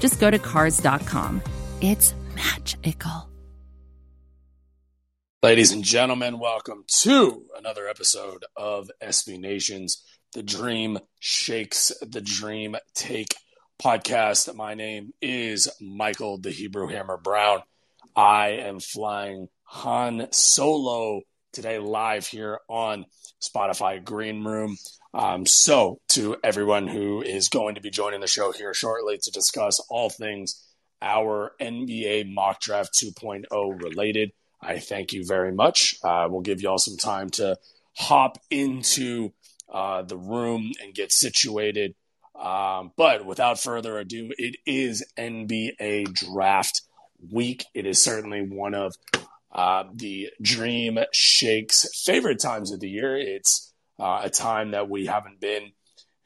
just go to Cars.com. It's magical. Ladies and gentlemen, welcome to another episode of SB Nation's The Dream Shakes the Dream Take podcast. My name is Michael the Hebrew Hammer Brown. I am flying Han Solo today live here on Spotify Green Room. Um, so, to everyone who is going to be joining the show here shortly to discuss all things our NBA mock draft 2.0 related. I thank you very much. Uh, we'll give you all some time to hop into uh, the room and get situated. Um, but without further ado, it is NBA draft week. It is certainly one of uh, the Dream Shakes favorite times of the year. It's uh, a time that we haven't been,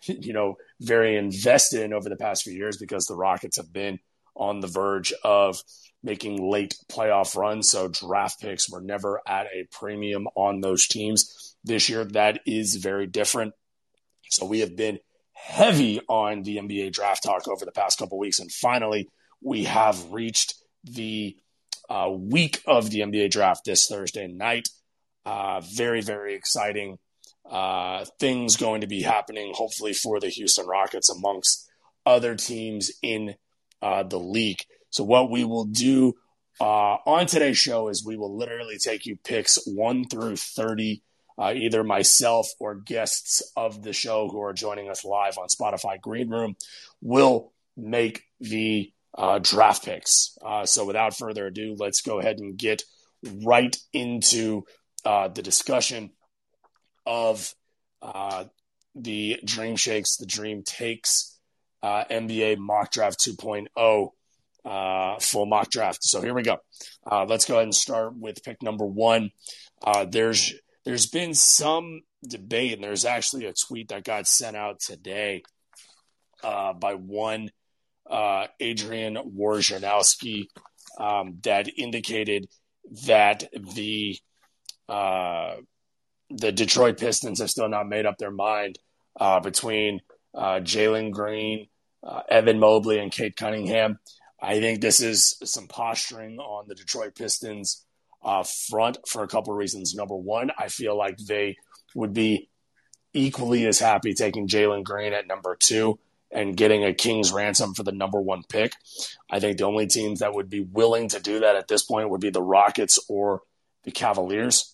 you know, very invested in over the past few years because the Rockets have been on the verge of making late playoff runs. So draft picks were never at a premium on those teams. This year, that is very different. So we have been heavy on the NBA draft talk over the past couple weeks. And finally, we have reached the uh, week of the NBA draft this Thursday night. Uh, very, very exciting uh, things going to be happening, hopefully, for the Houston Rockets amongst other teams in uh, the league. So what we will do uh, on today's show is we will literally take you picks one through 30. Uh, either myself or guests of the show who are joining us live on Spotify Green Room will make the uh, draft picks. Uh, so without further ado, let's go ahead and get right into uh, the discussion of uh, the Dream Shakes, the Dream Takes NBA Mock Draft 2.0 uh, full mock draft. So here we go. Uh, let's go ahead and start with pick number one. Uh, there's there's been some debate, and there's actually a tweet that got sent out today uh, by one uh, Adrian Wojnarowski um, that indicated that the uh, the Detroit Pistons have still not made up their mind uh, between uh, Jalen Green, uh, Evan Mobley, and Cade Cunningham. I think this is some posturing on the Detroit Pistons uh, front for a couple of reasons. Number one, I feel like they would be equally as happy taking Jalen Green at number two and getting a king's ransom for the number one pick. I think the only teams that would be willing to do that at this point would be the Rockets or the Cavaliers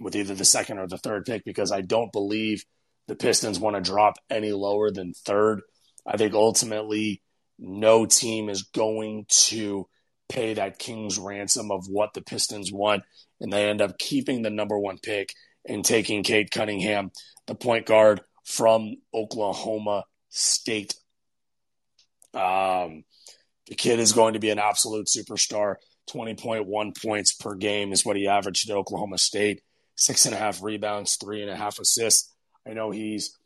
with either the second or the third pick because I don't believe the Pistons want to drop any lower than third. I think ultimately no team is going to pay that king's ransom of what the Pistons want, and they end up keeping the number one pick and taking Cade Cunningham, the point guard from Oklahoma State. Um, the kid is going to be an absolute superstar. 20.1 points per game is what he averaged at Oklahoma State. Six and a half rebounds, three and a half assists. I know he's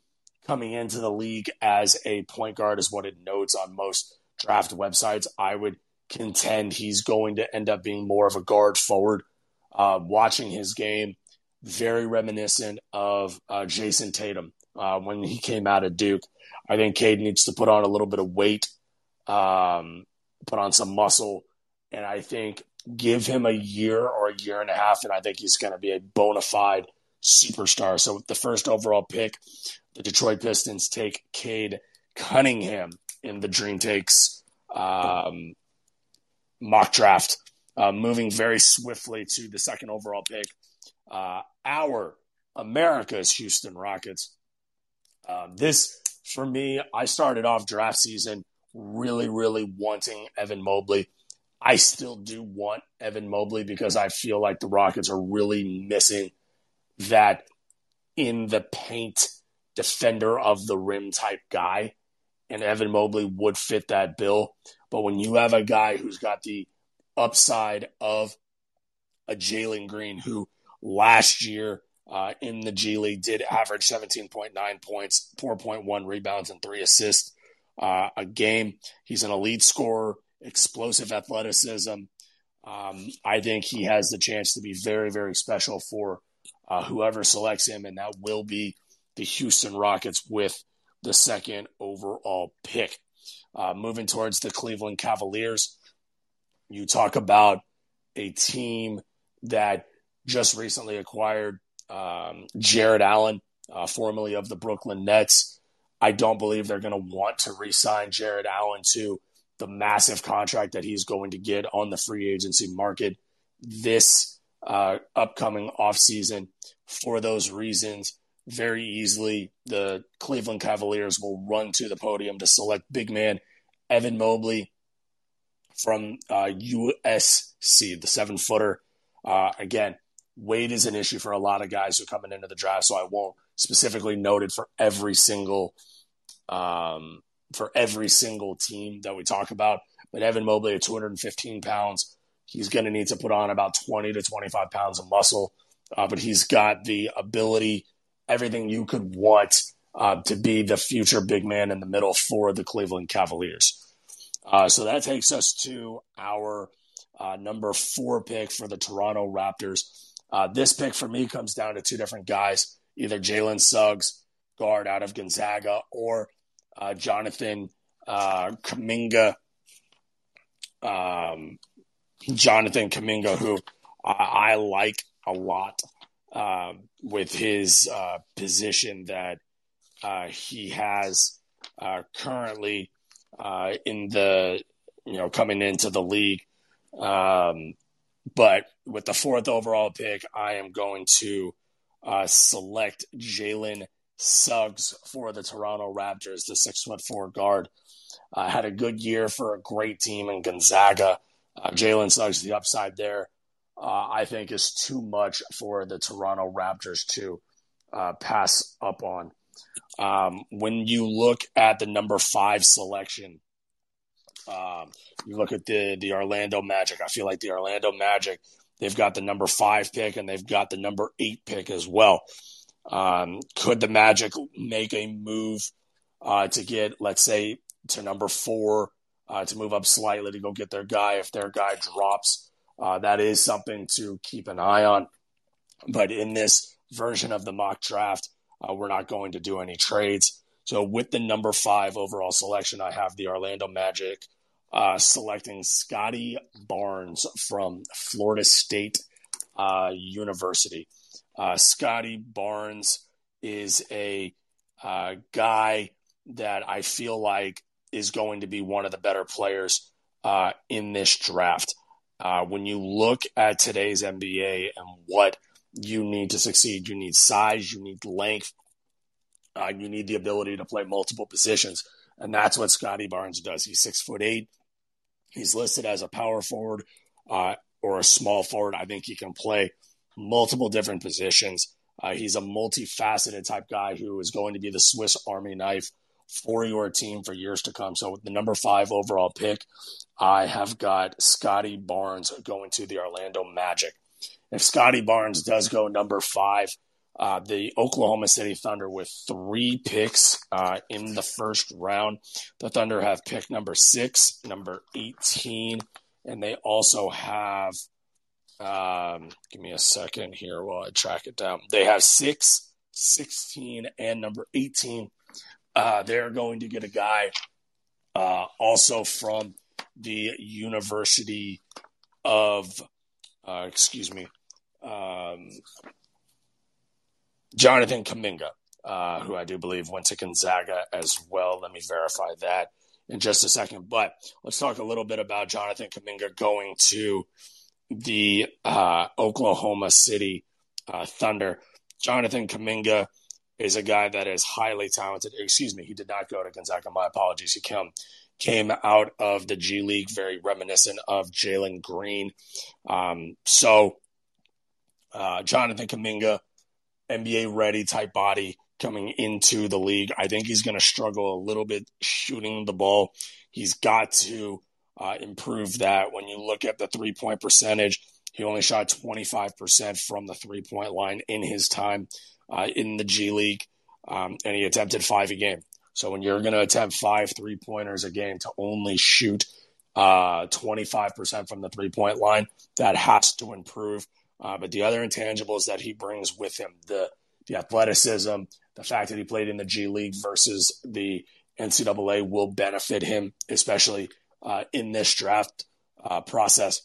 coming into the league as a point guard, is what it notes on most draft websites. I would contend he's going to end up being more of a guard forward. Uh, watching his game, very reminiscent of uh, Jayson Tatum uh, when he came out of Duke. I think Cade needs to put on a little bit of weight, um, put on some muscle, and I think give him a year or a year and a half, and I think he's going to be a bona fide superstar. So with the first overall pick, the Detroit Pistons take Cade Cunningham in the Dream Takes um, mock draft. Uh, moving very swiftly to the second overall pick, uh, our America's Houston Rockets. Um, this, for me, I started off draft season really, really wanting Evan Mobley. I still do want Evan Mobley because I feel like the Rockets are really missing that in the paint defender of the rim type guy. And Evan Mobley would fit that bill. But when you have a guy who's got the upside of a Jalen Green, who last year uh, in the G League did average 17.9 points, 4.1 rebounds, and three assists uh, a game. He's an elite scorer, explosive athleticism. Um, I think he has the chance to be very, very special for uh, whoever selects him, and that will be the Houston Rockets with the second overall pick. Uh, moving towards the Cleveland Cavaliers, you talk about a team that just recently acquired um, Jarrett Allen, uh, formerly of the Brooklyn Nets. I don't believe they're going to want to re sign Jarrett Allen to the massive contract that he's going to get on the free agency market this uh, upcoming offseason. For those reasons, very easily, the Cleveland Cavaliers will run to the podium to select big man Evan Mobley from uh, USC, the seven footer. Uh, again, weight is an issue for a lot of guys who are coming into the draft, so I won't specifically note it for every single um, for every single team that we talk about. But Evan Mobley at 215 pounds, he's going to need to put on about 20 to 25 pounds of muscle, uh, but he's got the ability, everything you could want uh, to be the future big man in the middle for the Cleveland Cavaliers. Uh, so that takes us to our uh, number four pick for the Toronto Raptors. Uh, this pick for me comes down to two different guys either Jalen Suggs, guard out of Gonzaga, or uh, Jonathan uh, Kuminga. Um, Jonathan Kuminga, who I, I like a lot uh, with his uh, position that uh, he has uh, currently in the you know coming into the league. Um, but with the fourth overall pick, I am going to select Jalen Suggs for the Toronto Raptors, the six foot four guard. Uh, had a good year for a great team in Gonzaga. Uh, Jalen Suggs, the upside there, uh, I think is too much for the Toronto Raptors to uh, pass up on. Um, when you look at the number five selection, um, you look at the the Orlando Magic. I feel like the Orlando Magic, they've got the number five pick and they've got the number eight pick as well. Um, could the Magic make a move uh, to get, let's say, to number four uh, to move up slightly to go get their guy if their guy drops? Uh, that is something to keep an eye on. But in this version of the mock draft, Uh, we're not going to do any trades. So with the number five overall selection, I have the Orlando Magic uh, selecting Scottie Barnes from Florida State uh, University. Uh, Scottie Barnes is a uh, guy that I feel like is going to be one of the better players uh, in this draft. Uh, when you look at today's NBA and what you need to succeed, you need size, you need length, uh, you need the ability to play multiple positions, and that's what Scottie Barnes does. He's six foot eight. He's listed as a power forward uh, or a small forward. I think he can play multiple different positions. Uh, he's a multifaceted type guy who is going to be the Swiss Army knife for your team for years to come. So, with the number five overall pick, I have got Scottie Barnes going to the Orlando Magic. If Scottie Barnes does go number five, uh, the Oklahoma City Thunder with three picks uh, in the first round. The Thunder have pick number six, number 18, and they also have, um, give me a second here while I track it down. They have six, 16, and number 18. Uh, they're going to get a guy uh, also from the University of, uh, excuse me, um, Jonathan Kuminga, uh, who I do believe went to Gonzaga as well. Let me verify that in just a second. But let's talk a little bit about Jonathan Kuminga going to the uh, Oklahoma City uh, Thunder. Jonathan Kuminga is a guy that is highly talented. Excuse me, he did not go to Gonzaga. My apologies. He came came out of the G League, very reminiscent of Jalen Green. Um, so, uh, Jonathan Kuminga, NBA ready type body coming into the league. I think he's going to struggle a little bit shooting the ball. He's got to uh, improve that. When you look at the three point percentage, he only shot 25% from the three point line in his time uh, in the G League, um, and he attempted five a game. So when you're going to attempt five three pointers a game to only shoot uh, 25% from the three point line, that has to improve. Uh, but the other intangibles that he brings with him, the the athleticism, the fact that he played in the G League versus the NCAA will benefit him, especially uh, in this draft uh, process.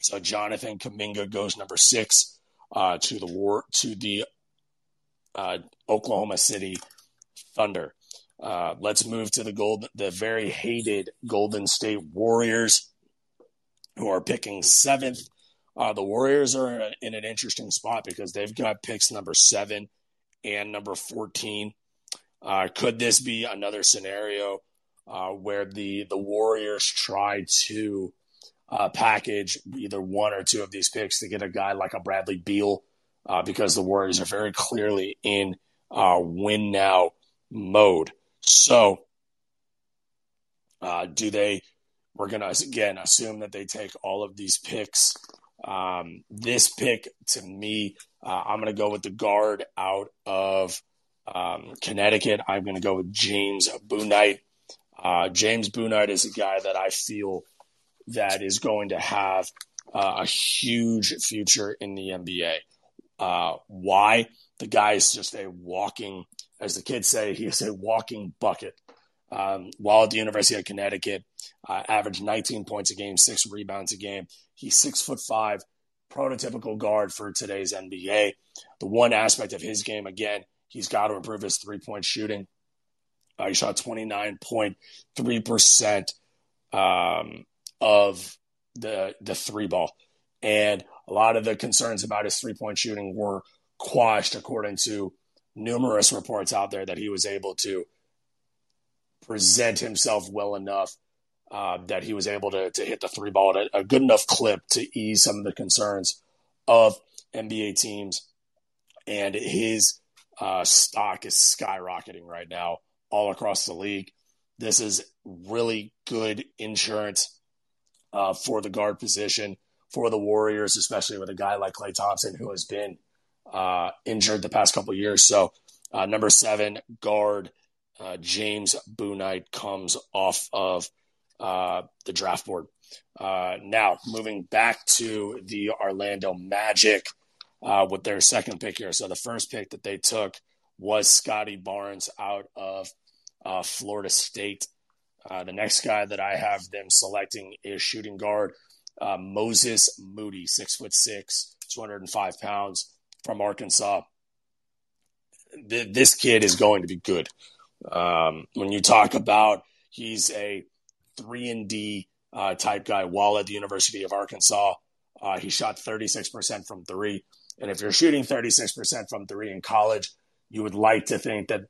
So Jonathan Kuminga goes number six uh, to the war to the uh, Oklahoma City Thunder. Uh, let's move to the gold, the very hated Golden State Warriors, who are picking seventh. Uh, the Warriors are in an interesting spot because they've got picks number seven and number 14. Uh, could this be another scenario uh, where the, the Warriors try to uh, package either one or two of these picks to get a guy like a Bradley Beal uh, because the Warriors are very clearly in uh, win now mode. So, uh, do they? We're to again assume that they take all of these picks. Um, this pick to me, I'm to go with the guard out of um, Connecticut. I'm to go with James Bouknight. Uh, James Bouknight is a guy that I feel that is going to have uh, a huge future in the NBA. Uh, why? The guy is just a walking, as the kids say, he is a walking bucket. Um, while at the University of Connecticut, uh, averaged 19 points a game, six rebounds a game. He's six foot five, prototypical guard for today's NBA. The one aspect of his game, again, he's got to improve his three point shooting. Uh, he shot 29.3% um, of the the three ball. And a lot of the concerns about his three point shooting were quashed, according to numerous reports out there, that he was able to present himself well enough uh, that he was able to, to hit the three ball at a, good enough clip to ease some of the concerns of NBA teams. And his uh, stock is skyrocketing right now all across the league. This is really good insurance uh, for the guard position for the Warriors, especially with a guy like Klay Thompson who has been uh, injured the past couple years. So, uh, number seven guard uh, James Bouknight comes off of uh, the draft board. Uh, now, moving back to the Orlando Magic with their second pick here. So, the first pick that they took was Scottie Barnes out of uh, Florida State. Uh, the next guy that I have them selecting is shooting guard uh, Moses Moody, six foot six, 205 pounds from Arkansas. Th- this kid is going to be good. Um, when you talk about he's a three and D uh, type guy while at the University of Arkansas, uh, he shot 36% from three. And if you're shooting 36% from three in college, you would like to think that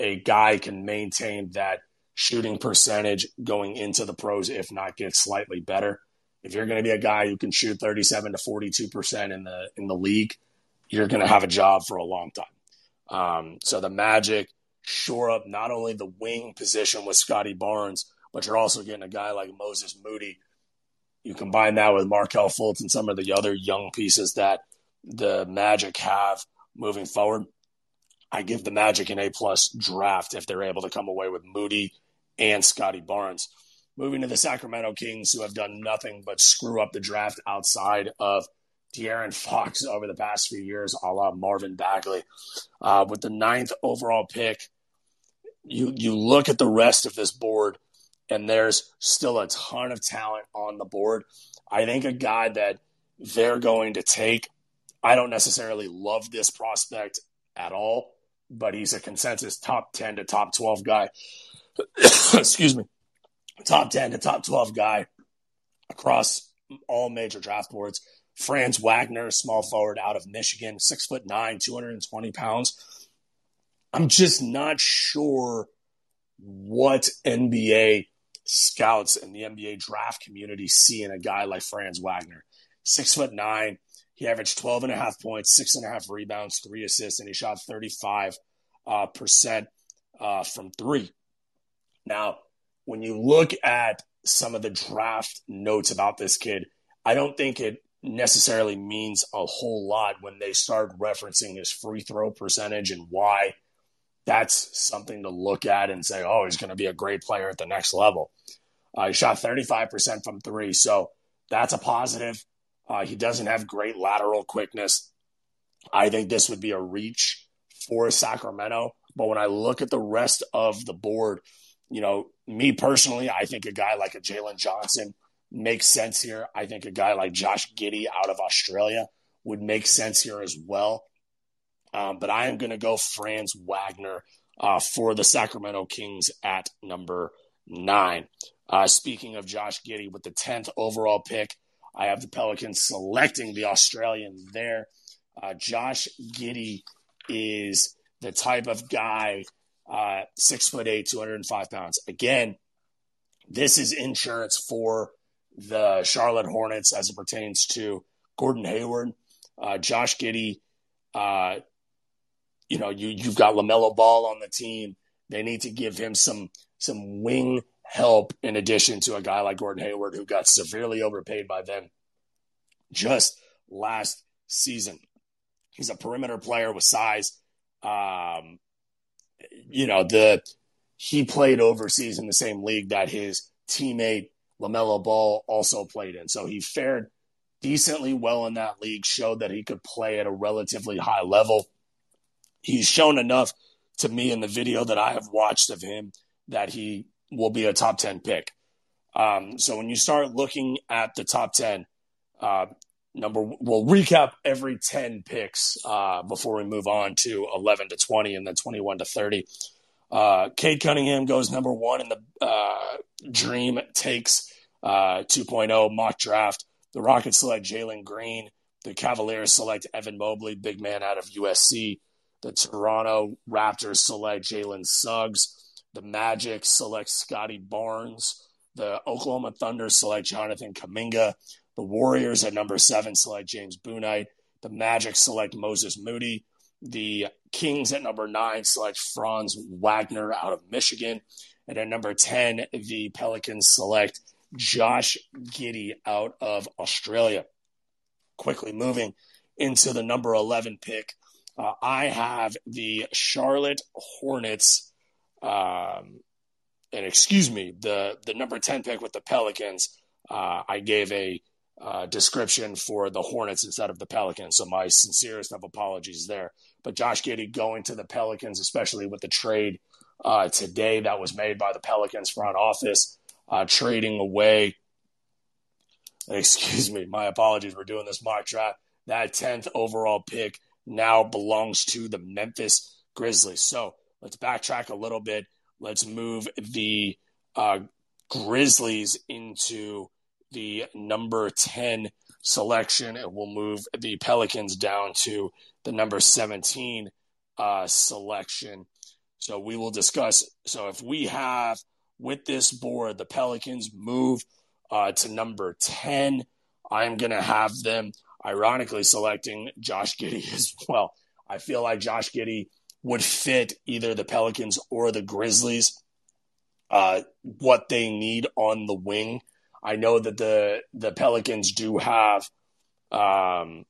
a guy can maintain that shooting percentage going into the pros, if not get slightly better. If you're going to be a guy who can shoot 37 to 42 percent in the in the league, you're going to have a job for a long time. Um, so the Magic shore up not only the wing position with Scottie Barnes, but you're also getting a guy like Moses Moody. You combine that with Markelle Fultz and some of the other young pieces that the Magic have moving forward. I give the Magic an A plus draft if they're able to come away with Moody and Scottie Barnes. Moving to the Sacramento Kings, who have done nothing but screw up the draft outside of De'Aaron Fox over the past few years, a la Marvin Bagley. Uh, with the ninth overall pick, you you look at the rest of this board, and there's still a ton of talent on the board. I think a guy that they're going to take. I don't necessarily love this prospect at all, but he's a consensus top 10 to top 12 guy. Excuse me. Top 10 to top 12 guy across all major draft boards. Franz Wagner, small forward out of Michigan, six foot nine, 220 pounds. I'm just not sure what NBA scouts and the NBA draft community see in a guy like Franz Wagner. Six foot nine. He averaged 12 and a half points, six and a half rebounds, three assists, and he shot 35 uh, percent uh, from three. Now, when you look at some of the draft notes about this kid, I don't think it necessarily means a whole lot when they start referencing his free throw percentage and why that's something to look at and say, oh, he's going to be a great player at the next level. Uh, he shot 35% from three, so that's a positive. Uh, he doesn't have great lateral quickness. I think this would be a reach for Sacramento. But when I look at the rest of the board, you know, me personally, I think a guy like a Jalen Johnson makes sense here. I think a guy like Josh Giddey out of Australia would make sense here as well. Um, but I am going to go Franz Wagner uh, for the Sacramento Kings at number nine. Uh, speaking of Josh Giddey, with the 10th overall pick, I have the Pelicans selecting the Australian there. Uh, Josh Giddey is the type of guy, uh, six foot eight, 205 pounds. Again, this is insurance for the Charlotte Hornets as it pertains to Gordon Hayward, uh, Josh Giddey. Uh, you know, you you've got LaMelo Ball on the team. They need to give him some some wing help in addition to a guy like Gordon Hayward who got severely overpaid by them just last season. He's a perimeter player with size. Um, you know, the he played overseas in the same league that his teammate LaMelo Ball also played in. So he fared decently well in that league, showed that he could play at a relatively high level. He's shown enough to me in the video that I have watched of him that he will be a top 10 pick. Um, so when you start looking at the top 10, uh, number we'll recap every 10 picks uh, before we move on to 11 to 20 and then 21 to 30 uh, Cade Cunningham goes number one in the uh, Dream Takes uh, 2.0 mock draft. The Rockets select Jalen Green. The Cavaliers select Evan Mobley, big man out of USC. The Toronto Raptors select Jalen Suggs. The Magic select Scottie Barnes. The Oklahoma Thunder select Jonathan Kuminga. The Warriors at number seven select James Bouknight. The Magic select Moses Moody. The Kings at number nine select Franz Wagner out of Michigan. And at number 10, the Pelicans select Josh Giddey out of Australia. Quickly moving into the number 11 pick, uh, I have the Charlotte Hornets. Um, and excuse me, the, the number 10 pick with the Pelicans, uh, I gave a uh, description for the Hornets instead of the Pelicans. So my sincerest of apologies there. But Josh Giddey going to the Pelicans, especially with the trade uh, today that was made by the Pelicans front office, uh, trading away. Excuse me, my apologies. We're doing this mock draft. That 10th overall pick now belongs to the Memphis Grizzlies. So let's backtrack a little bit. Let's move the uh, Grizzlies into the number 10 selection, and we'll move the Pelicans down to the number 17 uh, selection. So we will discuss. So if we have with this board, the Pelicans move uh, to number 10, I'm going to have them ironically selecting Josh Giddey as well. I feel like Josh Giddey would fit either the Pelicans or the Grizzlies. Uh, what they need on the wing. I know that the the Pelicans do have um,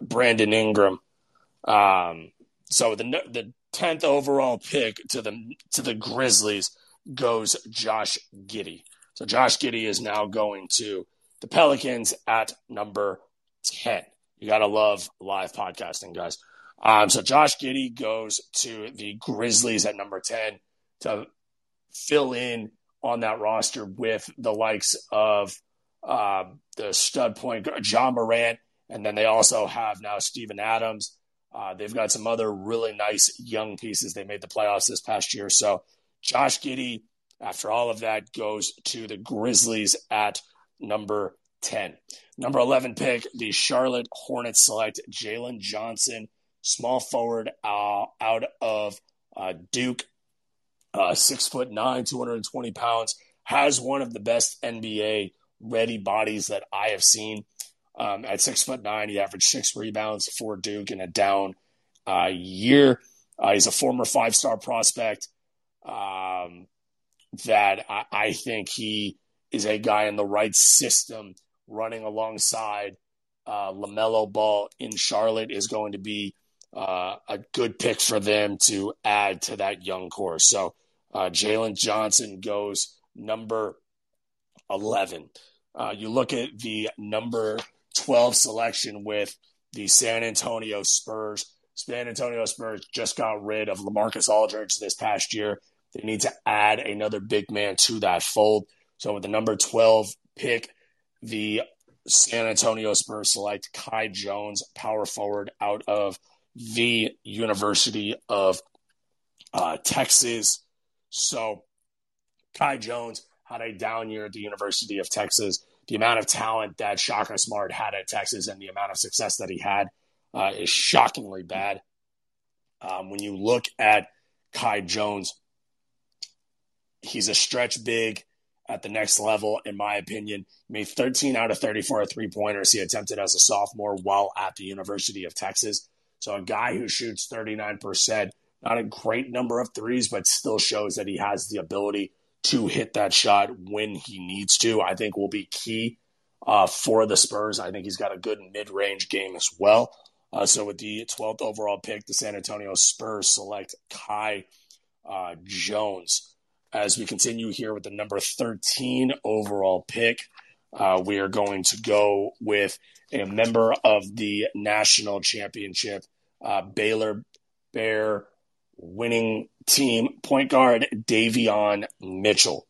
Brandon Ingram. Um, so the the tenth overall pick to the to the Grizzlies goes Josh Giddey. So Josh Giddey is now going to the Pelicans at number ten. You gotta love live podcasting, guys. Um, so Josh Giddey goes to the Grizzlies at number ten to fill in on that roster with the likes of uh, the stud point Ja Morant, and then they also have now Steven Adams. Uh, they've got some other really nice young pieces. They made the playoffs this past year. So Josh Giddey, after all of that, goes to the Grizzlies at number 10. Number 11 pick, the Charlotte Hornets select Jalen Johnson, small forward uh, out of uh, Duke uh, six foot nine, 220 pounds, has one of the best NBA ready bodies that I have seen. Um, at six foot nine, he averaged six rebounds for Duke in a down uh, year. Uh, he's a former five star prospect um, that I, I, think he is a guy in the right system running alongside uh, LaMelo Ball in Charlotte is going to be uh, a good pick for them to add to that young core. So uh, Jalen Johnson goes number 11. Uh, you look at the number 12 selection with the San Antonio Spurs. San Antonio Spurs just got rid of LaMarcus Aldridge this past year. They need to add another big man to that fold. So with the number 12 pick, the San Antonio Spurs select Kai Jones, power forward out of the University of uh, Texas. So Kai Jones had a down year at the University of Texas. The amount of talent that Shaka Smart had at Texas and the amount of success that he had uh, is shockingly bad. Um, when you look at Kai Jones, he's a stretch big at the next level, in my opinion. He made 13 out of 34 three pointers he attempted as a sophomore while at the University of Texas. So a guy who shoots 39%, not a great number of threes, but still shows that he has the ability to hit that shot when he needs to. I think will be key uh, for the Spurs. I think he's got a good mid range game as well. Uh, so with the 12th overall pick, the San Antonio Spurs select Kai uh, Jones. As we continue here with the number 13 overall pick, uh, we are going to go with a member of the national championship, uh, Baylor Bear winning team point guard Davion Mitchell.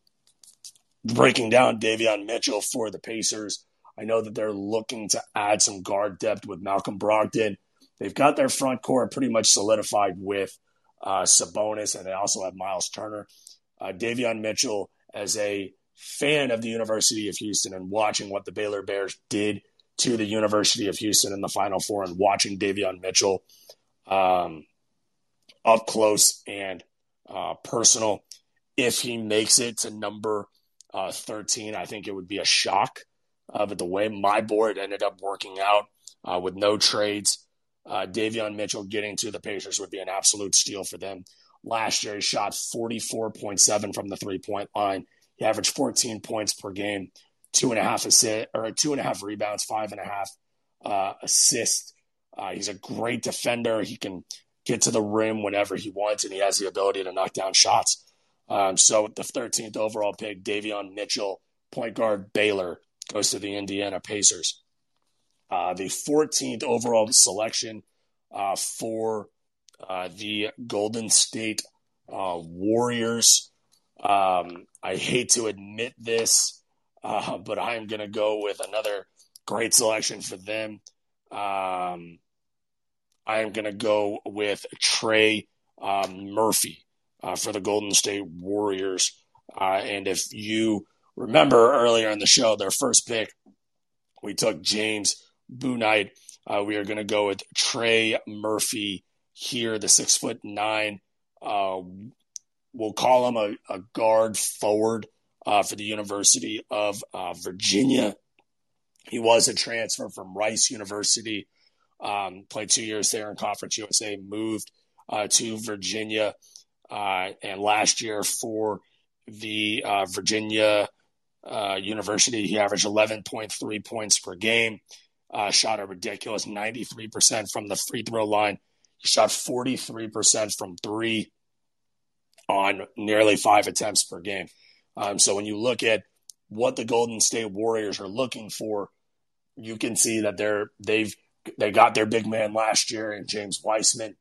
Breaking down Davion Mitchell for the Pacers. I know that they're looking to add some guard depth with Malcolm Brogdon. They've got their front court pretty much solidified with uh, Sabonis, and they also have Miles Turner. Uh, Davion Mitchell, as a fan of the University of Houston and watching what the Baylor Bears did to the University of Houston in the Final Four and watching Davion Mitchell um, up close and uh, personal. If he makes it to number uh, 13, I think it would be a shock. Uh, but the way my board ended up working out uh, with no trades, uh, Davion Mitchell getting to the Pacers would be an absolute steal for them. Last year, he shot 44.7 from the three point line. He averaged 14 points per game, two and a half assist or two and a half rebounds, five and a half uh, assists. Uh, he's a great defender. He can get to the rim whenever he wants, and he has the ability to knock down shots. Um, so the 13th overall pick, Davion Mitchell, point guard Baylor, goes to the Indiana Pacers. Uh, the 14th overall selection uh, for uh, the Golden State uh, Warriors. Um, I hate to admit this, uh, but I am going to go with another great selection for them. Um, I am going to go with Trey um, Murphy uh, for the Golden State Warriors. Uh, and if you remember earlier in the show, their first pick, we took James. Uh, we are going to go with Trey Murphy here, the six foot nine. Uh, we'll call him a, a guard forward uh, for the University of uh, Virginia. He was a transfer from Rice University, um, played two years there in Conference USA, moved uh, to Virginia, uh, and last year for the Virginia University, he averaged 11.3 points per game. Uh, shot a ridiculous 93% from the free throw line. He shot 43% from three on nearly five attempts per game. Um, so when you look at what the Golden State Warriors are looking for, you can see that they're they've they got their big man last year in James Wiseman.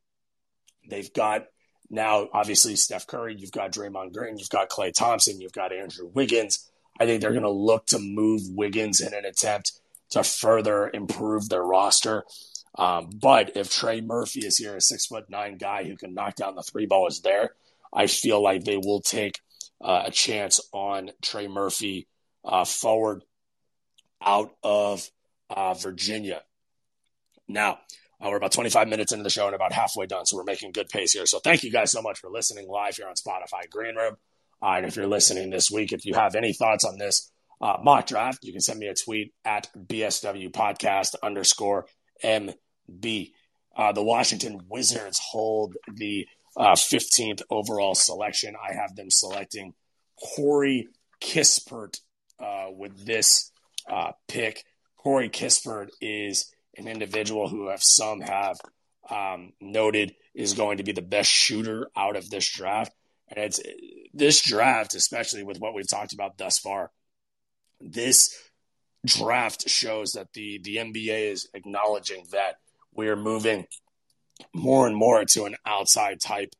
They've got now obviously Steph Curry, you've got Draymond Green, you've got Klay Thompson, you've got Andrew Wiggins. I think they're going to look to move Wiggins in an attempt to further improve their roster. Um, but if Trey Murphy is here, a six foot nine guy who can knock down the three ball is there, I feel like they will take uh, a chance on Trey Murphy uh, forward out of uh, Virginia. Now, uh, we're about 25 minutes into the show and about halfway done, so we're making good pace here. So thank you guys so much for listening live here on Spotify Green Room. Uh, and if you're listening this week, if you have any thoughts on this uh, mock draft, you can send me a tweet at BSW podcast underscore MB. Uh, the Washington Wizards hold the uh, 15th overall selection. I have them selecting Corey Kispert uh, with this uh, pick. Corey Kispert is an individual who have some have um, noted is going to be the best shooter out of this draft. And it's this draft, especially with what we've talked about thus far, this draft shows that the the NBA is acknowledging that we are moving more and more to an outside type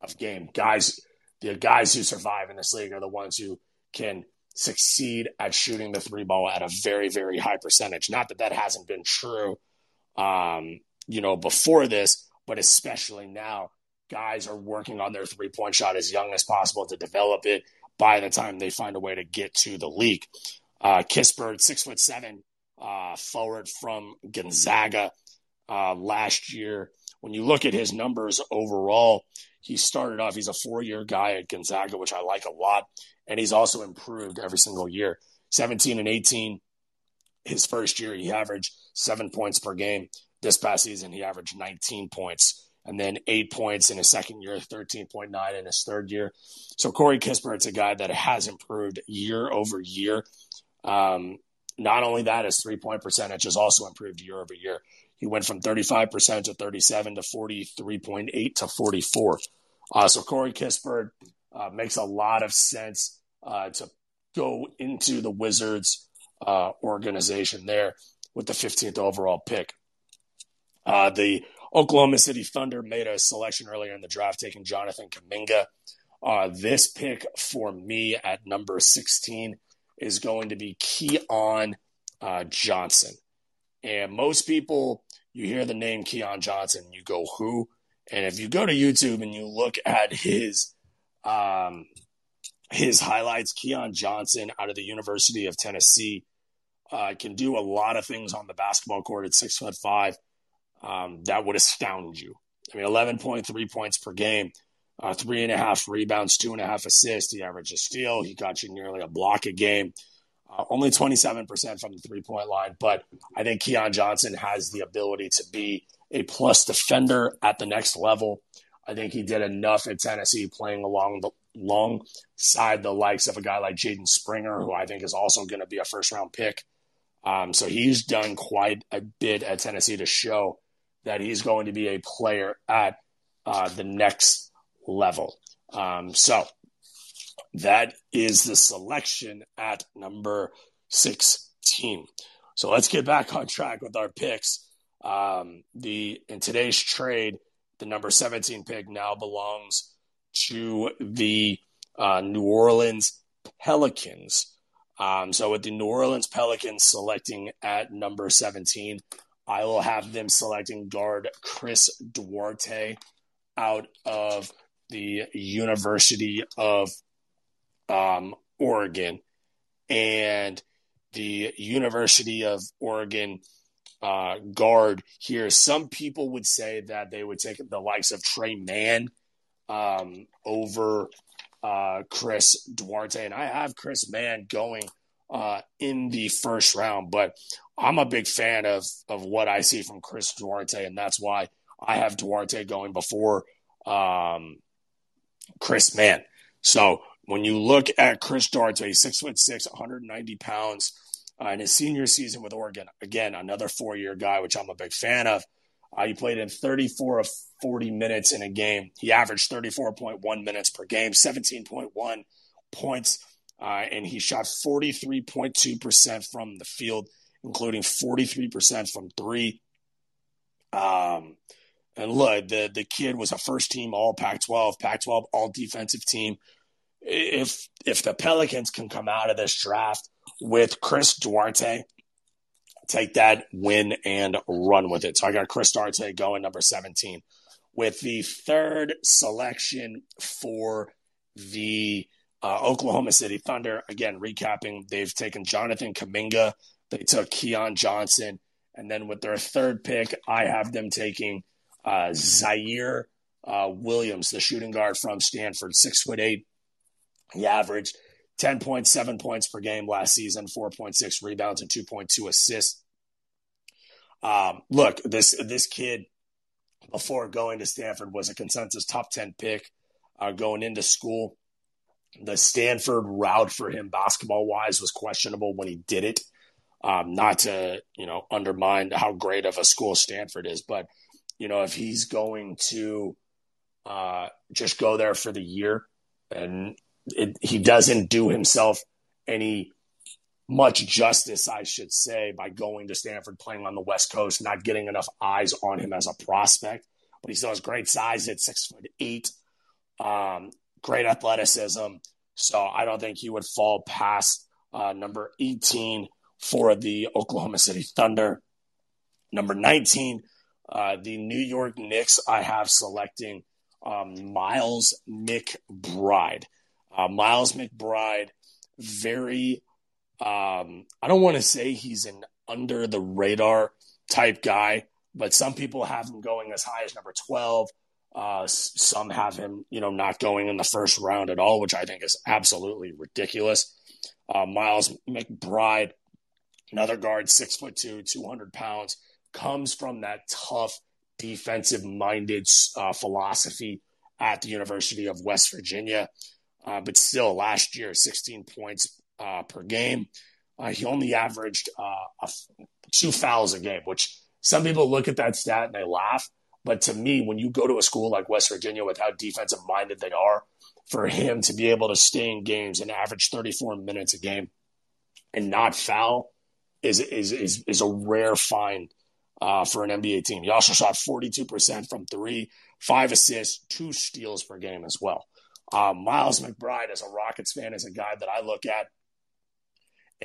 of game. Guys, the guys who survive in this league are the ones who can succeed at shooting the three ball at a very very high percentage. Not that that hasn't been true, um, you know, before this, but especially now, guys are working on their three point shot as young as possible to develop it by the time they find a way to get to the league. Uh, Kispert, six foot seven, uh, forward from Gonzaga uh, last year. When you look at his numbers overall, he started off, he's a four year guy at Gonzaga, which I like a lot. And he's also improved every single year 17 and 18. His first year, he averaged seven points per game. This past season, he averaged 19 points and then eight points in his second year, 13.9 in his third year. So Corey Kispert's a guy that has improved year over year. Um, not only that, his three point percentage has also improved year over year. He went from 35% to 37 to 43.8 to 44. Uh, so Corey Kispert uh, makes a lot of sense uh, to go into the Wizards uh, organization there with the 15th overall pick. Uh, the Oklahoma City Thunder made a selection earlier in the draft, taking Jonathan Kuminga. Uh, this pick for me at number 16 is going to be Keon Johnson. And most people, you hear the name Keon Johnson, you go, who? And if you go to YouTube and you look at his um, his highlights, Keon Johnson out of the University of Tennessee uh, can do a lot of things on the basketball court at six foot five um, that would astound you. I mean, 11.3 points per game, uh, three and a half rebounds, two and a half assists. He averaged a steal. He got you nearly a block a game. Uh, only 27% from the three point line, but I think Keon Johnson has the ability to be a plus defender at the next level. I think he did enough at Tennessee playing along the alongside the likes of a guy like Jaden Springer, who I think is also going to be a first round pick. Um, so he's done quite a bit at Tennessee to show that he's going to be a player at uh, the next level. Um, so that is the selection at number 16. So let's get back on track with our picks. Um, the in today's trade, the number 17 pick now belongs to the uh, New Orleans Pelicans. Um, so with the New Orleans Pelicans selecting at number 17, I will have them selecting guard Chris Duarte out of the University of um, Oregon. And the University of Oregon uh, guard here, some people would say that they would take the likes of Tre Mann um, over uh, Chris Duarte. And I have Chris Mann going uh, in the first round, but I'm a big fan of, of what I see from Chris Duarte. And that's why I have Duarte going before um, Chris Mann. So when you look at Chris Duarte, six foot six, 190 pounds, uh, in his senior season with Oregon, again, another four year guy, which I'm a big fan of. Uh, he played in 34 of 40 minutes in a game. He averaged 34.1 minutes per game, 17.1 points, uh, and he shot 43.2% from the field, including 43% from three. Um, and look, the the kid was a first team All Pac-12, Pac-12 All Defensive Team. If if the Pelicans can come out of this draft with Chris Duarte, take that win and run with it. So I got Chris Duarte going number 17. With the third selection for the uh, Oklahoma City Thunder, again, recapping, they've taken Jonathan Kuminga, they took Keon Johnson, and then with their third pick, I have them taking uh, Ziaire uh, Williams, the shooting guard from Stanford, six foot eight. He averaged 10.7 points per game last season, 4.6 rebounds, and 2.2 assists. Um, look, this this kid before going to Stanford was a consensus top 10 pick uh, going into school. The Stanford route for him, basketball wise, was questionable when he did it. Um, not to you know undermine how great of a school Stanford is, but you know if he's going to uh, just go there for the year and it, he doesn't do himself any much justice, I should say, by going to Stanford, playing on the West Coast, not getting enough eyes on him as a prospect. But he still has great size at six foot eight, um, great athleticism. So I don't think he would fall past uh, number 18 for the Oklahoma City Thunder. Number 19, uh, the New York Knicks, I have selecting um, Miles McBride. Uh, Miles McBride, very, um, I don't want to say he's an under the radar type guy, but some people have him going as high as number 12. Uh, some have him, you know, not going in the first round at all, which I think is absolutely ridiculous. Uh, Miles McBride, another guard, six foot two, 200 pounds, comes from that tough defensive minded uh, philosophy at the University of West Virginia. Uh, but still, last year, 16 points uh, per game. Uh, he only averaged uh, two fouls a game, which some people look at that stat and they laugh. But to me, when you go to a school like West Virginia with how defensive minded they are, for him to be able to stay in games and average 34 minutes a game and not foul is is is, is a rare find uh, for an NBA team. He also shot 42% from three, five assists, two steals per game as well. Um, Miles McBride, as a Rockets fan, is a guy that I look at.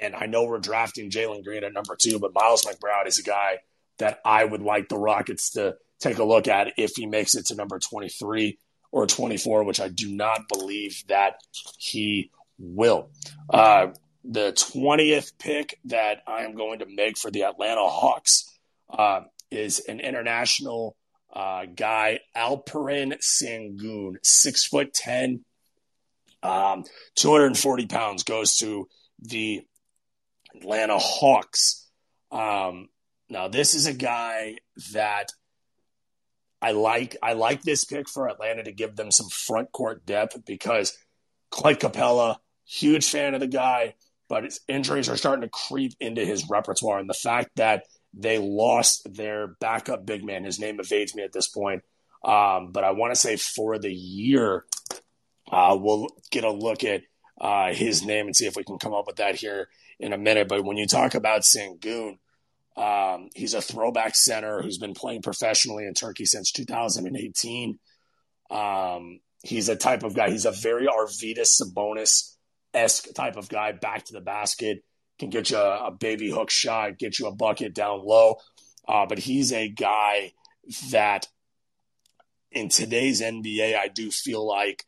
And I know we're drafting Jalen Green at number two, but Miles McBride is a guy that I would like the Rockets to take a look at if he makes it to number 23 or 24, which I do not believe that he will. Uh, the 20th pick that I am going to make for the Atlanta Hawks uh, is an international uh, guy, Alperen Sengun, six foot ten, um, 240 pounds, goes to the Atlanta Hawks. Um, now, this is a guy that I like. I like this pick for Atlanta to give them some front court depth because Clint Capela, huge fan of the guy, but his injuries are starting to creep into his repertoire, and the fact that they lost their backup big man. His name evades me at this point. Um, but I want to say for the year, Uh, we'll get a look at uh, his name and see if we can come up with that here in a minute. But when you talk about Sengun, um, he's a throwback center who's been playing professionally in Turkey since 2018. Um, he's a type of guy. He's a very Arvydas Sabonis esque type of guy. Back to the basket, can get you a, a, baby hook shot, get you a bucket down low. Uh, but he's a guy that in today's NBA, I do feel like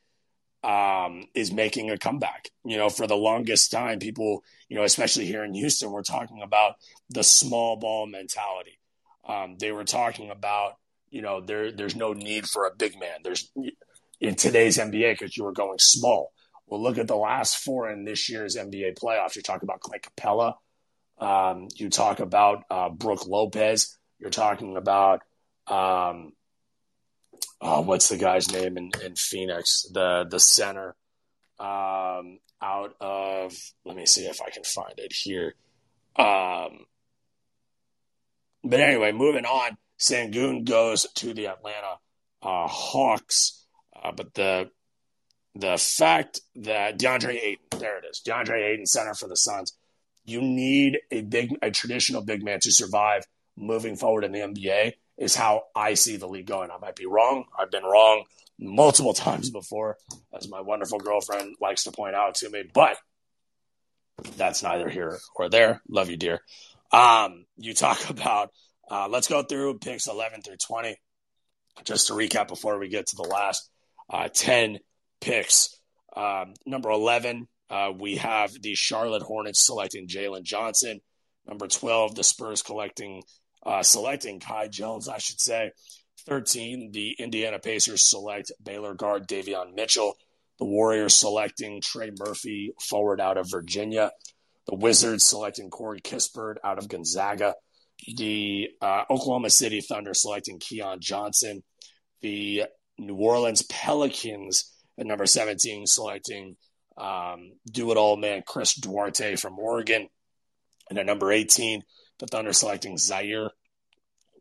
um, is making a comeback. You know, for the longest time, people, you know, especially here in Houston, we're talking about the small ball mentality. Um, they were talking about, you know, there there's no need for a big man. There's in today's NBA because you were going small. Well, look at the last four in this year's NBA playoffs. You talk about Clint Capela. Um, you talk about uh, Brook Lopez. You're talking about um, oh, what's the guy's name in, in Phoenix? The the center um, out of let me see if I can find it here. Um, but anyway, moving on. Sengun goes to the Atlanta uh, Hawks, uh, but the the fact that DeAndre Ayton, there it is, DeAndre Ayton, center for the Suns. You need a big, a traditional big man to survive moving forward in the NBA is how I see the league going. I might be wrong. I've been wrong multiple times before, as my wonderful girlfriend likes to point out to me, but that's neither here or there. Love you, dear. Um, you talk about, uh, let's go through picks 11 through 20. Just to recap before we get to the last uh, 10 picks. Um, number 11, uh, we have the Charlotte Hornets selecting Jalen Johnson. Number 12, the Spurs collecting uh, selecting Kai Jones, I should say. 13, the Indiana Pacers select Baylor guard Davion Mitchell. The Warriors selecting Trey Murphy, forward out of Virginia. The Wizards selecting Corey Kispert out of Gonzaga. The uh, Oklahoma City Thunder selecting Keon Johnson. The New Orleans Pelicans at number 17 selecting um, do it all man Chris Duarte from Oregon. And at number 18, the Thunder selecting Ziaire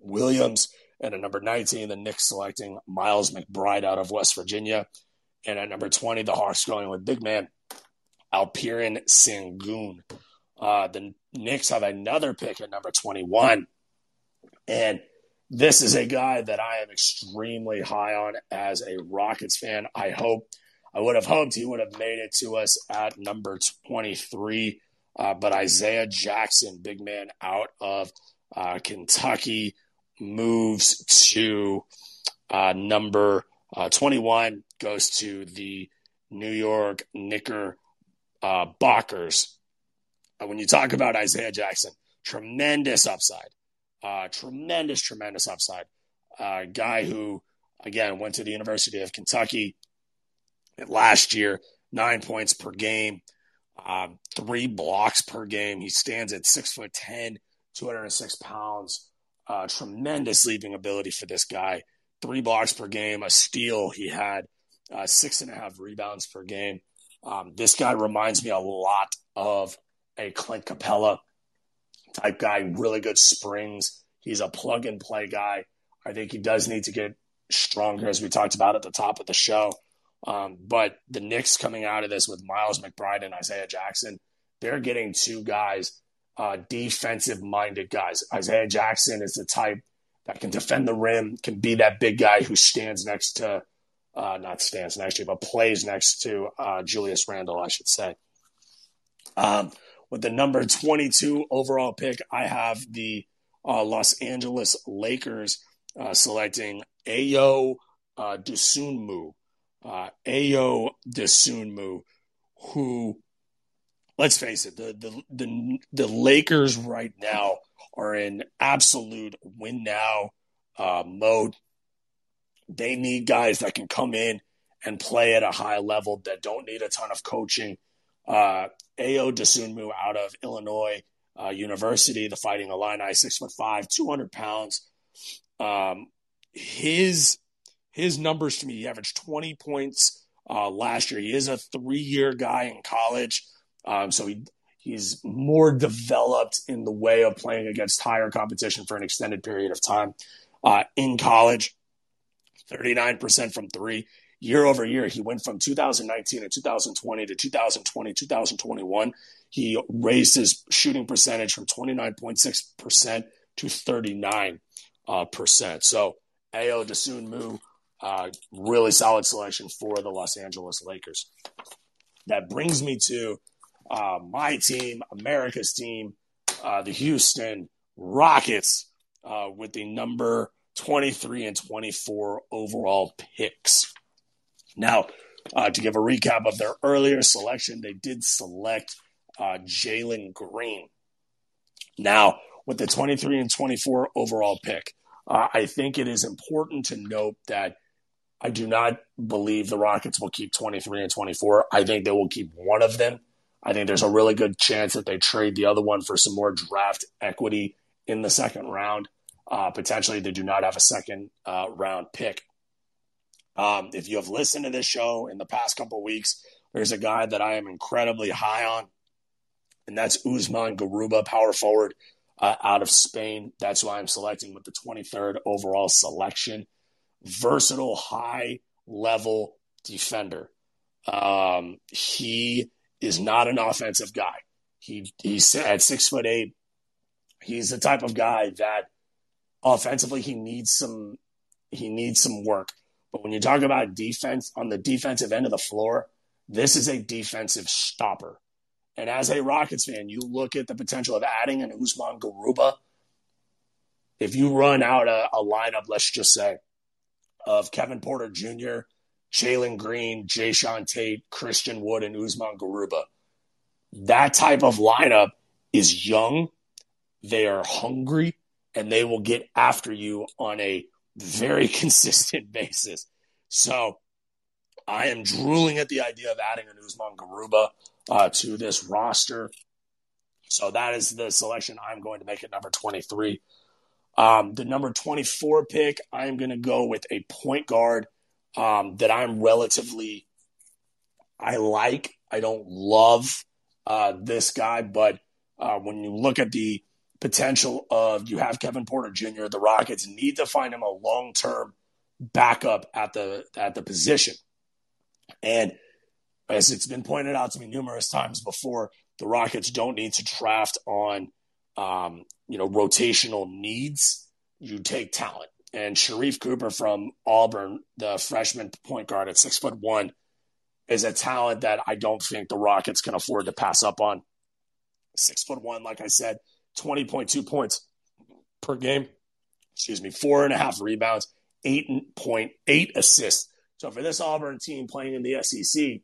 Williams. And at number 19, the Knicks selecting Miles McBride out of West Virginia. And at number 20, the Hawks going with big man Alperen Sengun. Uh, the Knicks have another pick at number 21. And this is a guy that I am extremely high on as a Rockets fan. I hope, I would have hoped he would have made it to us at number 23. Uh, but Isaiah Jackson, big man out of uh, Kentucky, moves to uh, number uh, 21, goes to the New York Knicker uh, Bockers. when you talk about Isaiah Jackson, tremendous upside, uh, tremendous, tremendous upside. guy who, again, went to the University of Kentucky last year, nine points per game um, three blocks per game. He stands at six foot 10, 206 pounds. Uh, tremendous leaping ability for this guy. Three blocks per game, a steal. He had uh, six and a half rebounds per game. Um, this guy reminds me a lot of a Clint Capela type guy, really good springs. He's a plug and play guy. I think he does need to get stronger, as we talked about at the top of the show. Um, but the Knicks coming out of this with Miles McBride and Isaiah Jackson, they're getting two guys, uh, defensive minded guys. Isaiah Jackson is the type that can defend the rim, can be that big guy who stands next to, uh, not stands next to, but plays next to uh, Julius Randle, I should say. Um, with the number 22 overall pick, I have the uh, Los Angeles Lakers uh, selecting Ayo uh, uh, Ayo Dosunmu, who, let's face it, the, the the the Lakers right now are in absolute win now uh, mode. They need guys that can come in and play at a high level that don't need a ton of coaching. Uh, Ayo Dosunmu out of Illinois uh, University, the Fighting Illini, six foot five, two hundred pounds. Um, his his numbers to me, he averaged 20 points uh, last year. He is a three year guy in college. Um, so he, he's more developed in the way of playing against higher competition for an extended period of time. Uh, in college, 39% from three. Year over year, he went from 2019 to 2020 to 2020, 2021. He raised his shooting percentage from 29.6% to 39. Uh, percent. So, Ayo Dosunmu, uh, really solid selection for the Los Angeles Lakers. That brings me to uh, my team, America's team, uh, the Houston Rockets, uh, with the number 23 and 24 overall picks. Now, uh, to give a recap of their earlier selection, they did select uh, Jalen Green. Now, with the 23 and 24 overall pick, uh, I think it is important to note that I do not believe the Rockets will keep 23 and 24. I think they will keep one of them. I think there's a really good chance that they trade the other one for some more draft equity in the second round. Uh, potentially, they do not have a second uh, round pick. Um, if you have listened to this show in the past couple weeks, there's a guy that I am incredibly high on, and that's Usman Garuba, power forward uh, out of Spain. That's why I'm selecting with the 23rd overall selection. Versatile, high level defender. Um, he is not an offensive guy. He he's at six foot eight. He's the type of guy that offensively he needs some he needs some work. But when you talk about defense on the defensive end of the floor, this is a defensive stopper. And as a Rockets fan, you look at the potential of adding an Usman Garuba. If you run out a, a lineup, let's just say, of Kevin Porter Jr., Jalen Green, Jae'Sean Tate, Christian Wood, and Usman Garuba, that type of lineup is young. They are hungry and they will get after you on a very consistent basis. So I am drooling at the idea of adding an Usman Garuba uh, to this roster. So that is the selection I'm going to make at number 23. Um, the number 24 pick, I'm going to go with a point guard um, that I'm relatively, I like. I don't love uh, this guy, but uh, when you look at the potential of you have Kevin Porter Jr., the Rockets need to find him a long term backup at the at the position. And as it's been pointed out to me numerous times before, the Rockets don't need to draft on um, you know rotational needs. You take talent. And Sharife Cooper from Auburn, the freshman point guard at six foot one, is a talent that I don't think the Rockets can afford to pass up on. Six foot one, like I said, 20.2 points per game. Excuse me, four and a half rebounds, 8.8 assists. So for this Auburn team playing in the SEC,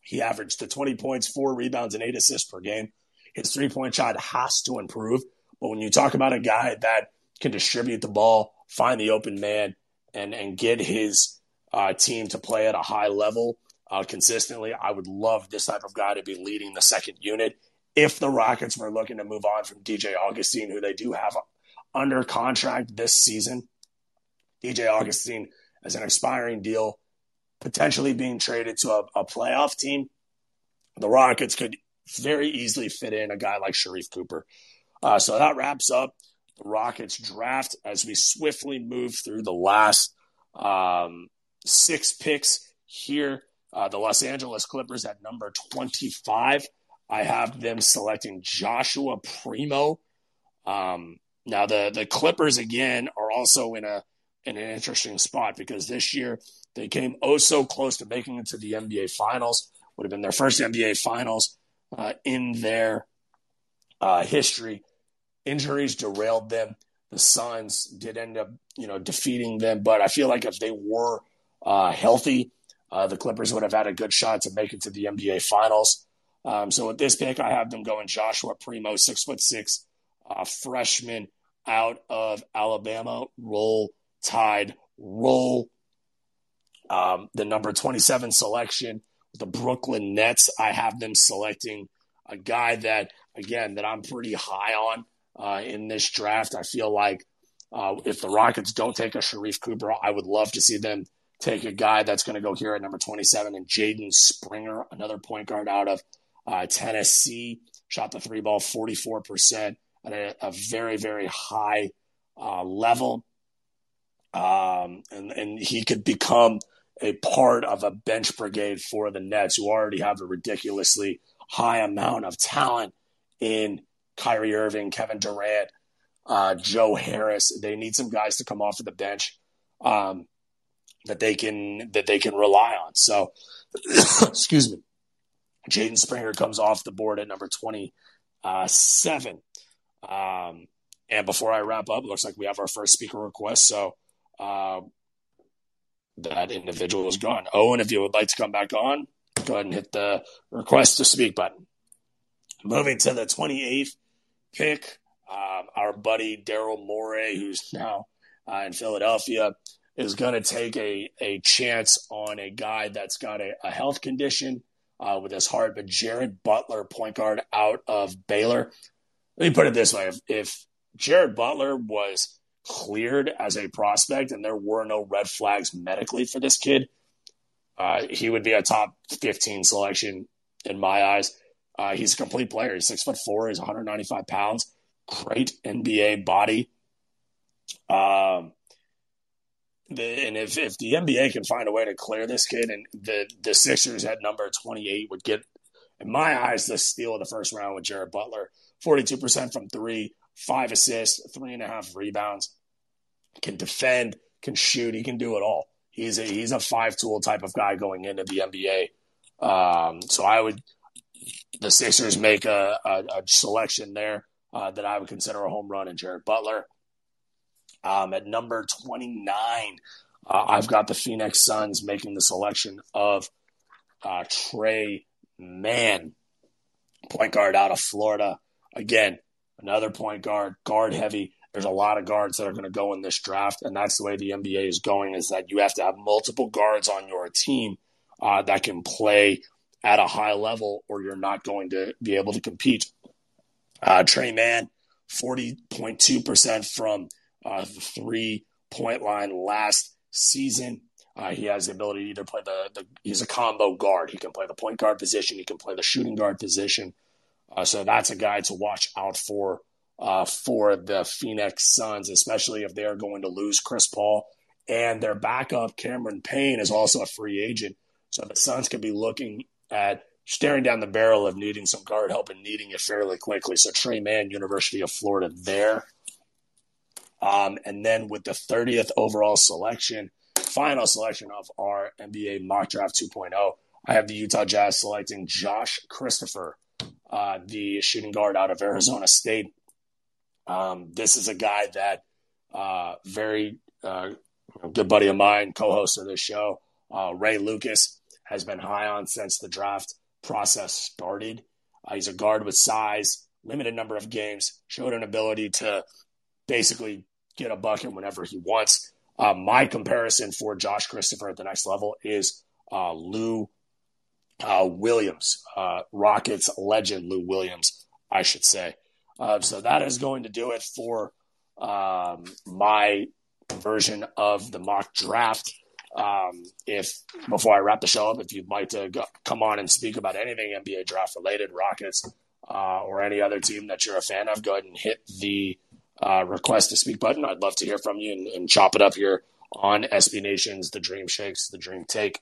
he averaged to 20 points, four rebounds, and eight assists per game. His three point shot has to improve. But when you talk about a guy that can distribute the ball, find the open man, and, and get his uh, team to play at a high level uh, consistently, I would love this type of guy to be leading the second unit. If the Rockets were looking to move on from DJ Augustin, who they do have under contract this season, DJ Augustin as an expiring deal potentially being traded to a, a playoff team, the Rockets could very easily fit in a guy like Sharife Cooper. Uh, so that wraps up the Rockets draft as we swiftly move through the last um, six picks here. Uh, the Los Angeles Clippers at number 25. I have them selecting Joshua Primo. Um, now the the Clippers again are also in a in an interesting spot because this year they came oh so close to making it to the NBA Finals. Would have been their first NBA Finals uh, in their uh, history. Injuries derailed them. The Suns did end up, you know, defeating them. But I feel like if they were uh, healthy, uh, the Clippers would have had a good shot to make it to the NBA Finals. Um, so with this pick, I have them going Joshua Primo, six foot six, uh, freshman out of Alabama. Roll Tide, roll um, the number 27 selection, the Brooklyn Nets, I have them selecting a guy that, again, that I'm pretty high on uh, in this draft. I feel like uh, if the Rockets don't take a Sharife Cooper, I would love to see them take a guy that's going to go here at number 27 and Jaden Springer, another point guard out of uh, Tennessee, shot the three ball 44% at a, a very, very high uh, level. Um, and, and he could become a part of a bench brigade for the Nets, who already have a ridiculously high amount of talent in Kyrie Irving, Kevin Durant, uh, Joe Harris. They need some guys to come off of the bench um, that they can that they can rely on. So, excuse me, Jaden Springer comes off the board at number twenty seven. Um, and before I wrap up, looks like we have our first speaker request. So uh, that individual is gone. Owen, if you would like to come back on, go ahead and hit the request to speak button. Moving to the 28th pick, um, our buddy Daryl Morey, who's now uh, in Philadelphia, is going to take a, a chance on a guy that's got a, a health condition uh, with his heart, but Jared Butler, point guard out of Baylor. Let me put it this way: if, if Jared Butler was cleared as a prospect and there were no red flags medically for this kid, uh, he would be a top 15 selection in my eyes. Uh, he's a complete player. He's six foot four. He's 195 pounds. Great NBA body. Um, and if, if the NBA can find a way to clear this kid, and the the Sixers at number 28 would get, in my eyes, the steal of the first round with Jared Butler. 42% from three, five assists, three and a half rebounds. Can defend, can shoot. He can do it all. He's a he's a five tool type of guy going into the NBA. Um, so I would the Sixers make a, a, a selection there uh, that I would consider a home run in Jared Butler. Um, at number 29, uh, I've got the Phoenix Suns making the selection of uh, Tre Mann, point guard out of Florida. Again, another point guard, guard heavy. There's a lot of guards that are going to go in this draft, and that's the way the NBA is going. Is that you have to have multiple guards on your team uh, that can play at a high level, or you're not going to be able to compete. Uh, Tre Mann, 40.2% from uh, three point line last season. Uh, he has the ability to either play the, the, he's a combo guard. He can play the point guard position. He can play the shooting guard position. Uh, so that's a guy to watch out for uh, for the Phoenix Suns, especially if they're going to lose Chris Paul. And their backup, Cameron Payne, is also a free agent. So the Suns could be looking at staring down the barrel of needing some guard help and needing it fairly quickly. So Tre Mann, University of Florida, there. Um, and then with the 30th overall selection, final selection of our NBA mock draft 2.0, I have the Utah Jazz selecting Josh Christopher, uh, the shooting guard out of Arizona State. Um, this is a guy that uh, very uh, good buddy of mine, co-host of this show, uh, Ray Lucas, has been high on since the draft process started. Uh, he's a guard with size, limited number of games, showed an ability to basically get a bucket whenever he wants. Uh, my comparison for Josh Christopher at the next level is uh, Lou uh, Williams, uh, Rockets legend Lou Williams, I should say. Uh, so that is going to do it for um, my version of the mock draft. Um, if before I wrap the show up, if you'd like to go, come on and speak about anything NBA draft related, Rockets uh, or any other team that you're a fan of, go ahead and hit the uh, request to speak button. I'd love to hear from you and, and, chop it up here on SB Nations, the Dream Shakes, the Dream Take.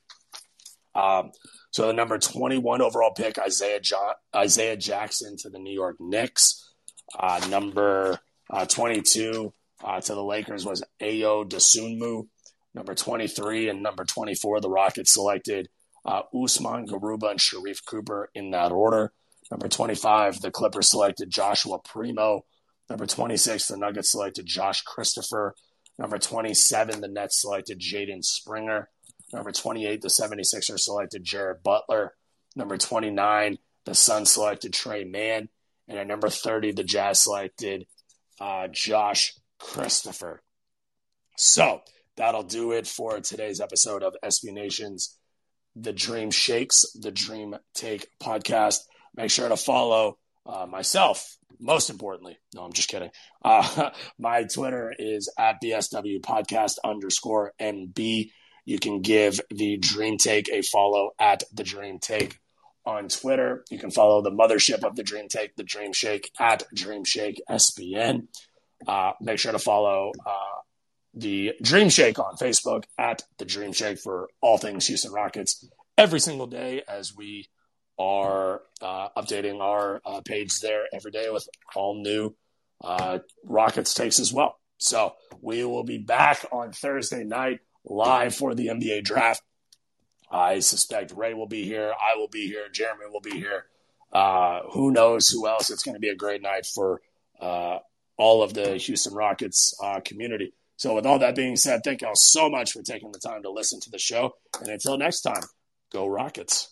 Um, so the number 21 overall pick, Isaiah, jo- Isaiah Jackson to the New York Knicks. Uh, number uh, 22 uh, to the Lakers was Ayo Dosunmu. Number 23 and number 24, the Rockets selected uh, Usman Garuba and Sharife Cooper in that order. Number 25, the Clippers selected Joshua Primo. Number 26, the Nuggets selected Josh Christopher. Number 27, the Nets selected Jaden Springer. Number 28, the 76ers selected Jared Butler. Number 29, the Suns selected Tre Mann. And at number 30, the Jazz selected uh, Josh Christopher. So that'll do it for today's episode of SB Nation's The Dream Shakes, The Dream Take podcast. Make sure to follow uh, myself, most importantly. No, I'm just kidding. Uh, my Twitter is at BSW podcast underscore NB. You can give the Dream Take a follow at the Dream Take on Twitter. You can follow the mothership of the Dream Take, the Dream Shake at Dream Shake SBN. Uh, make sure to follow uh, the Dream Shake on Facebook at the Dream Shake for all things Houston Rockets every single day as we are uh, updating our uh, page there every day with all new uh, Rockets takes as well. So we will be back on Thursday night live for the NBA draft. I suspect Ray will be here. I will be here. Jeremy will be here. Uh, who knows who else? It's going to be a great night for uh, all of the Houston Rockets uh, community. So, with all that being said, thank you all so much for taking the time to listen to the show. And until next time, go Rockets.